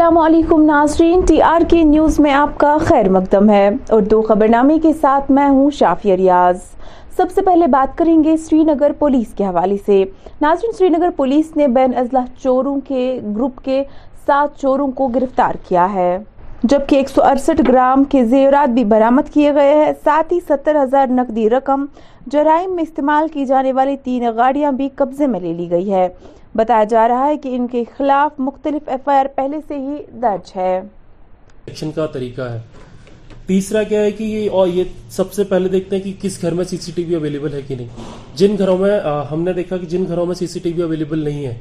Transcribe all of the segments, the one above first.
السلام علیکم ناظرین، ٹی آر کے نیوز میں آپ کا خیر مقدم ہے۔ اردو خبرنامے کے ساتھ میں ہوں شافیہ ریاض۔ سب سے پہلے بات کریں گے سری نگر پولیس کے حوالے سے۔ ناظرین سری نگر پولیس نے بین اضلاع چوروں کے گروپ کے سات چوروں کو گرفتار کیا ہے۔ جبکہ ایک سو اڑسٹھ گرام کے زیورات بھی برامت کیے گئے ہیں، ساتھ ہی ستر ہزار نقدی رقم جرائم میں استعمال کی جانے والی تین گاڑیاں بھی قبضے میں لے لی گئی ہے۔ بتایا جا رہا ہے کہ ان کے خلاف مختلف ایف آئی آر پہلے سے ہی درج ہے۔ ایکشن کا طریقہ ہے۔ تیسرا کیا ہے کہ یہ اور یہ سب سے پہلے دیکھتے ہیں کہ کس گھر میں سی سی ٹی وی اویلیبل ہے کہ نہیں۔ جن گھروں میں ہم نے دیکھا کہ جن گھروں میں سی سی ٹی وی اویلیبل نہیں ہے،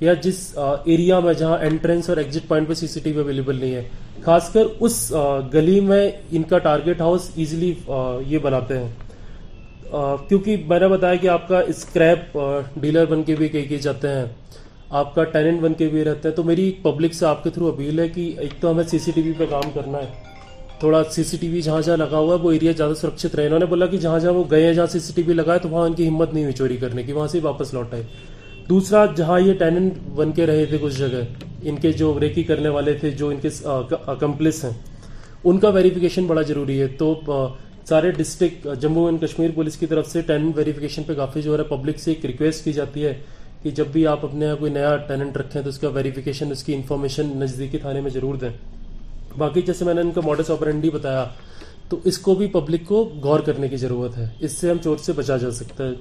یا جس ایریا میں جہاں انٹرنس اور ایگزٹ پوائنٹ پہ سی سی ٹی وی اویلیبل نہیں ہے، خاص کر اس گلی میں ان کا ٹارگیٹ ہاؤس ایزیلی یہ بناتے ہیں۔ کیونکہ میں نے بتایا کہ آپ کا اسکریپ ڈیلر بن کے بھی کئی جاتے ہیں، آپ کا ٹیننٹ بن کے بھی رہتے ہیں، تو میری پبلک سے آپ کے تھرو اپیل ہے کہ ایک تو ہمیں سی سی ٹی وی پہ کام کرنا ہے۔ تھوڑا سی سی ٹی وی جہاں جہاں لگا ہوا ہے، وہ ایریا زیادہ سرکشت رہے۔ انہوں نے بولا کہ جہاں جہاں وہ گئے ہیں، جہاں سی سی ٹی وی لگا ہے، تو وہاں ان کی ہمت نہیں ہوئی چوری کرنے کی، وہاں سے واپس لوٹ آئے۔ دوسرا، جہاں یہ ٹیننٹ بن کے رہے تھے کچھ جگہ، ان کے جو ریکی کرنے والے تھے، جو ان کے اکمپلس ہیں، ان کا ویریفیکیشن بڑا ضروری ہے۔ تو سارے district Jammu and Kashmir police کی طرف سے ٹیننٹ ویریفیکیشن پہ کافی جو ہے۔ پبلک سے ایک ریکویسٹ کی جاتی ہے کہ جب بھی آپ اپنے کوئی نیا ٹیننٹ رکھیں تو اس کا ویریفیکیشن اس کی انفارمیشن نزدیکی تھانے میں ضرور دیں۔ باقی جیسے میں نے ان کا ماڈس آپرینڈی بتایا، تو اس کو بھی پبلک کو غور کرنے کی ضرورت ہے۔ اس سے ہم چور سے بچا جا سکتا ہے۔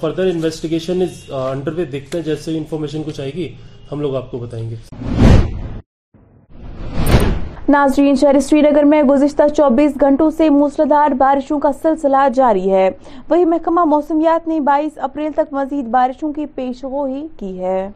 Further investigation is under way دیکھتے ہیں۔ جیسے انفارمیشن کچھ آئے گی، ہم لوگ آپ کو بتائیں گے۔ ناظرین، شہر سری نگر میں گزشتہ چوبیس گھنٹوں سے موسلادھار بارشوں کا سلسلہ جاری ہے۔ وہی محکمہ موسمیات نے بائیس اپریل تک مزید بارشوں کی پیشگوئی کی ہے۔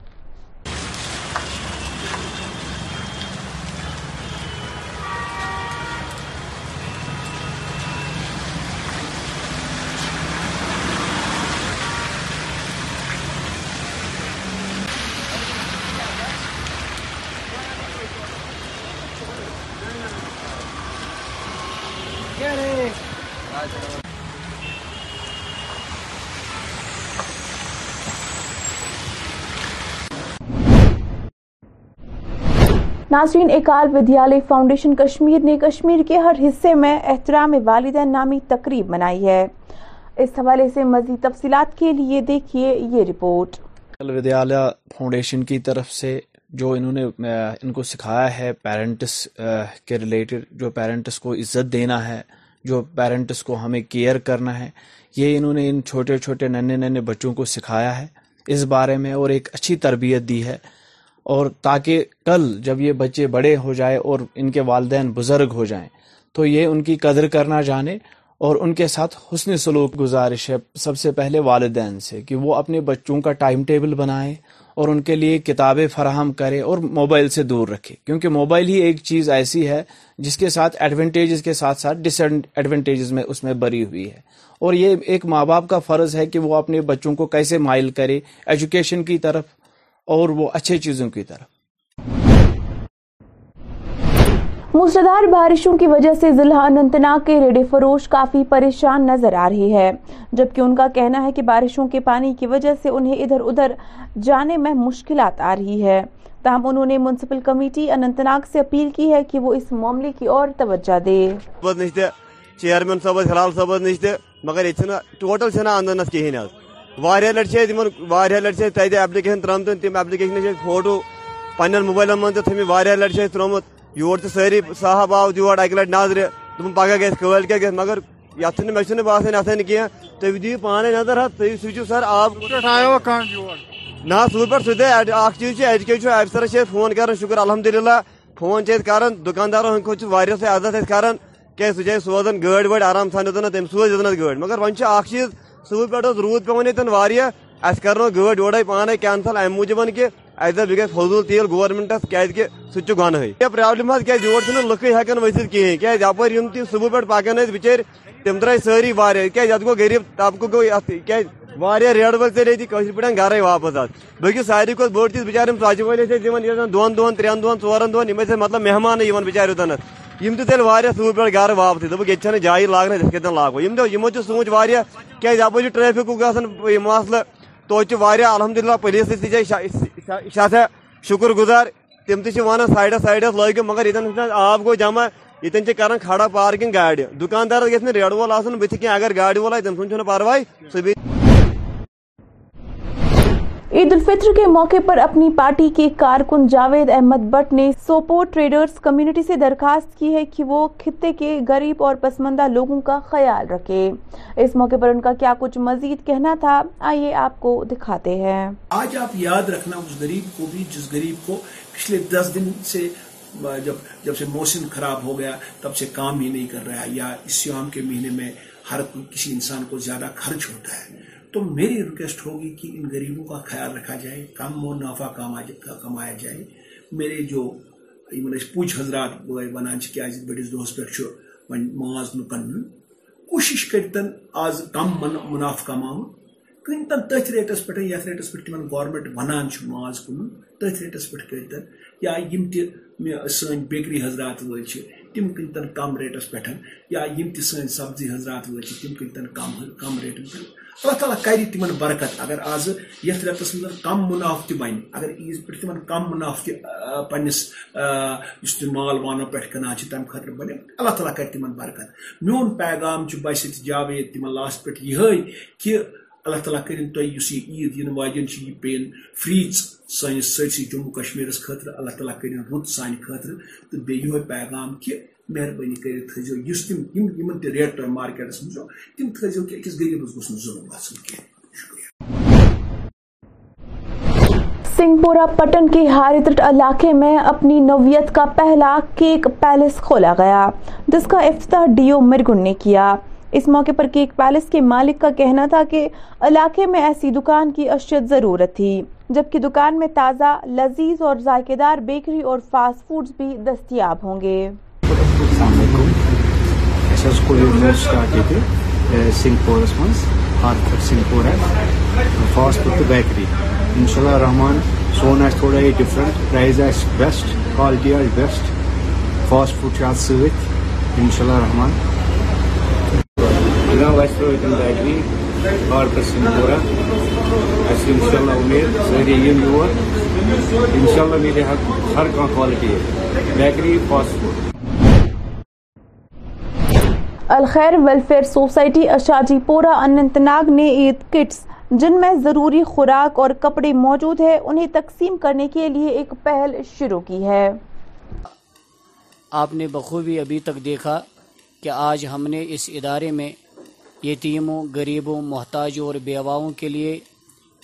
ناظرین اکال ودیالیہ فاؤنڈیشن کشمیر نے کشمیر کے ہر حصے میں احترام والدین نامی تقریب منائی ہے۔ اس حوالے سے مزید تفصیلات کے لیے دیکھیے یہ رپورٹ۔ ودیالیہ فاؤنڈیشن کی طرف سے جو انہوں نے ان کو سکھایا ہے پیرنٹس کے ریلیٹڈ، جو پیرنٹس کو عزت دینا ہے جو پیرنٹس کو ہمیں کیئر کرنا ہے، یہ انہوں نے ان چھوٹے چھوٹے ننے ننے بچوں کو سکھایا ہے۔ اس بارے میں اور ایک اچھی تربیت دی ہے۔ اور تاکہ کل جب یہ بچے بڑے ہو جائے اور ان کے والدین بزرگ ہو جائیں، تو یہ ان کی قدر کرنا جانے اور ان کے ساتھ حسن سلوک گزارش ہے سب سے پہلے والدین سے کہ وہ اپنے بچوں کا ٹائم ٹیبل بنائیں اور ان کے لیے کتابیں فراہم کرے اور موبائل سے دور رکھے، کیونکہ موبائل ہی ایک چیز ایسی ہے جس کے ساتھ ایڈوانٹیجز کے ساتھ ساتھ ڈس ایڈوانٹیجز میں اس میں بری ہوئی ہے۔ اور یہ ایک ماں باپ کا فرض ہے کہ وہ اپنے بچوں کو کیسے مائل کرے ایجوکیشن کی طرف اور وہ اچھے چیزوں کی طرف۔ موسلادھار بارشوں کی وجہ سے ضلع اننت ناگ کے ریڈی فروش کافی پریشان نظر آ رہی ہے۔ جبکہ ان کا کہنا ہے کہ بارشوں کے پانی کی وجہ سے انہیں ادھر ادھر جانے میں مشکلات آ رہی ہے۔ تاہم انہوں نے میونسپل کمیٹی اننت ناگ سے اپیل کی ہے کہ وہ اس معاملے کی اور توجہ دے۔ چیئرمین صاحب ہلال صاحب نش مگر ٹوٹل اندنس کہین واریاہ لٹہ تمن واریاہ لٹہ تتہ ایپلکیشن ترامت تم ایپلکیشن فوٹو پن موبائلن من تھی واریاہ لٹہ ترومت یور ساری صاحب آو یور اکہ لٹ نظر دن پگہ گھس کل کیا گھس مگر یت مے باسان اتن کی تھی دیو پانے نظر حد تھی سوچو سر آب نا سور پہ سہ اخ چیز ایجوکیشن افسرس فون کر شکر الحمد للہ فون کر دکانداروں ہند کھت سا عزت کر کہ سہ سوزان گاڑی وڑ آرام سان دن تم سوز دن گاڑی مگر ون اخ چیز سور پہ رود پیوان یتن اس کرنو گاڑی یورے پانے کینسل ام موجود کہ اہس دہ گھس فضول تیل گورمنٹس کی سہ گنہ یہ پرابلم حد کیا یور لکے ہکان ورتھ کہین کی یپر تہ صبح پہ پکان بچر تم درائے ساری واریاہ کی گو غریب طبقہ گو کی واریاہ ریڑ ول ژے تی پہ گھر واپس آج بلکہ ساری کھت بڑ چیز بچار ژتجی ول دن دون دون ترین دون ژورن دون مطلب مہمان بچار اوتنس یم تیل واریاہ پہ گھر واپس دپ یہ جائیں لاگنا اس کتنے لاگو یم یمو تہ سوچ واریاہ کی یپر ٹریفک گھن مسلہ توتہ الحمد للہ پولیس تہ شاہ شکر گزار تم تہ سائڈس سائڈس لگو مگر یتن آب گو جمع۔ یتن کران کھڑا پارکنگ گاڑی دکاندار گھس ریڈ وول آن بتھ کی اگر گاڑی وول آئی تم سن پرواے۔ سہ عید الفطر کے موقع پر اپنی پارٹی کے کارکن جاوید احمد بٹ نے سوپور ٹریڈرز کمیونٹی سے درخواست کی ہے کہ وہ خطے کے غریب اور پسماندہ لوگوں کا خیال رکھے۔ اس موقع پر ان کا کیا کچھ مزید کہنا تھا، آئیے آپ کو دکھاتے ہیں۔ آج آپ یاد رکھنا اس غریب کو بھی، جس غریب کو پچھلے دس دن سے جب جب سے موسم خراب ہو گیا، تب سے کام ہی نہیں کر رہا یا اس سیام کے مہینے میں ہر کسی انسان کو زیادہ خرچ ہوتا ہے۔ تو میری ریکویسٹ ہوگی کہ ان غریبوں کا خیال رکھا جائے، کم منافع کمایا جائے۔ میرے جو پوچھ حضرات ونان کیازِ بڑس دہس پہ ماز نکن کوشش کرتن آز کم منافع کماؤن کن تن تھی ریٹس پہ یت ریٹس پہ تمہیں گورمنٹ ونان ماز کن تھی ریٹس پہ کرتن یا یم تہ سن بیکری حضرات ول تم کن کم ریٹس پہ یا یم تہ سن سبزی حضرات ول تم کن کم کم ریٹن پہ اللہ تعالیٰ کر تمن برکت۔ اگر آز یت رتس مز کم منافع تہ بن اگر عیز پہ تمن کم منافع تہ پنس اس مال وانو پہ کنان تم خاطر بنے اللہ تعالیٰ کر تمن برکت۔ میون پیغام بس جاوید، تمن لاسٹ پہ یہ کہ اللہ تعالیٰ کرن تہ اس عید ین واجن یہ پین فریز سانس سرسی جموں کشمیر خاطر اللہ تعالیٰ کرن رت سان خاطر تو بیٚیہِ یِہوے پیغام کہ مہربانی کرت تھو اس تم یمن تہ ریٹ تہ مارکیٹس مز تم تھو کہ اکس غریبس گوس ظلم گھن کی سنگھ پورہ پٹن کے ہاریترٹ علاقے میں اپنی نوعیت کا پہلا کیک پیلس کھولا گیا، جس کا افتتاح ڈیو مرگن نے کیا۔ اس موقع پر کیک پیلس کے مالک کا کہنا تھا کہ علاقے میں ایسی دکان کی اشد ضرورت تھی، جبکہ دکان میں تازہ لذیذ اور ذائقے دار بیکری اور فاسٹ فوڈز بھی دستیاب ہوں گے۔ فاسٹ فوڈ تہٕ بیکری اِنشاء اللہ رحمان، سون آسہِ تھوڑا یہِ ڈِفرَنٹ پرٛایز آسہِ بیسٹ کالٹی آسہِ بیسٹ فاسٹ فوڈ چھُ اَتھ سۭتۍ اِنشاء اللہ رحمان۔ جناب اَسہِ ترٛٲو ییٚتٮ۪ن بیکری ہارفٹ سِنگپورہ اَسہِ اِنشاء اللہ اُمید سٲری یِن یور اِنشاء اللہ میلہِ ہر کانٛہہ quality bakery fast food Alkhair welfare society Ashajipora Anantnag نے عید کٹس جن میں ضروری خوراک اور کپڑے موجود ہے انہیں تقسیم کرنے کے لیے ایک پہل شروع کی ہے۔ آپ نے بخوبی ابھی تک دیکھا کہ آج ہم نے اس ادارے میں یتیموں، غریبوں، محتاجوں اور بیواؤں کے لیے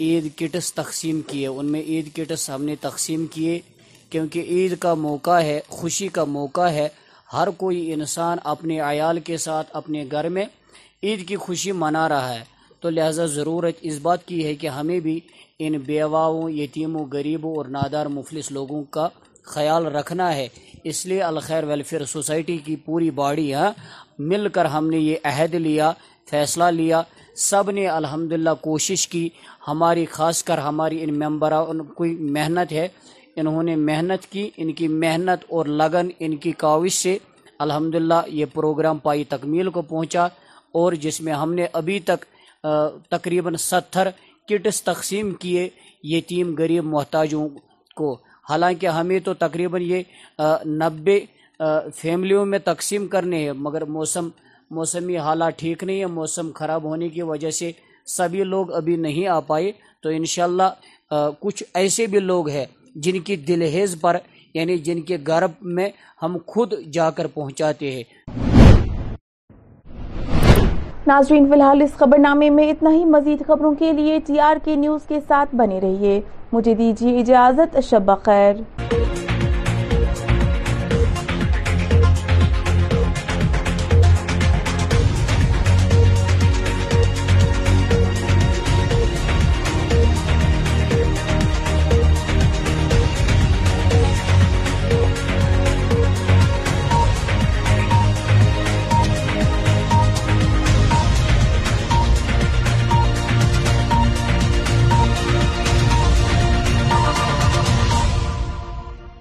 عید کٹس تقسیم کیے۔ ان میں عید کٹس ہم نے تقسیم کیے کیونکہ عید کا موقع ہے، خوشی کا موقع ہے۔ ہر کوئی انسان اپنے عیال کے ساتھ اپنے گھر میں عید کی خوشی منا رہا ہے۔ تو لہذا ضرورت اس بات کی ہے کہ ہمیں بھی ان بیواؤں، یتیموں، غریبوں اور نادار مفلس لوگوں کا خیال رکھنا ہے۔ اس لیے الخیر ویلفیئر سوسائٹی کی پوری باڑی ہے مل کر ہم نے یہ عہد لیا فیصلہ لیا۔ سب نے الحمدللہ کوشش کی۔ ہماری خاص کر ہماری ان ممبران کوئی محنت ہے، انہوں نے محنت کی۔ ان کی محنت اور لگن، ان کی کاوش سے الحمدللہ یہ پروگرام پائی تکمیل کو پہنچا۔ اور جس میں ہم نے ابھی تک تقریباً ستر کٹس تقسیم کیے۔ یتیم غریب محتاجوں کو، حالانکہ ہمیں تو تقریباً یہ نبے فیملیوں میں تقسیم کرنے ہیں، مگر موسم موسمی حالات ٹھیک نہیں ہے موسم خراب ہونے کی وجہ سے سبھی لوگ ابھی نہیں آ پائے۔ تو انشاءاللہ کچھ ایسے بھی لوگ ہیں جن کی دلہیز پر یعنی جن کے گرب میں ہم خود جا کر پہنچاتے ہیں۔ ناظرین، فی الحال اس خبر نامے میں اتنا ہی۔ مزید خبروں کے لیے ٹی آر کے نیوز کے ساتھ بنے رہیے۔ مجھے دیجیے اجازت، شب خیر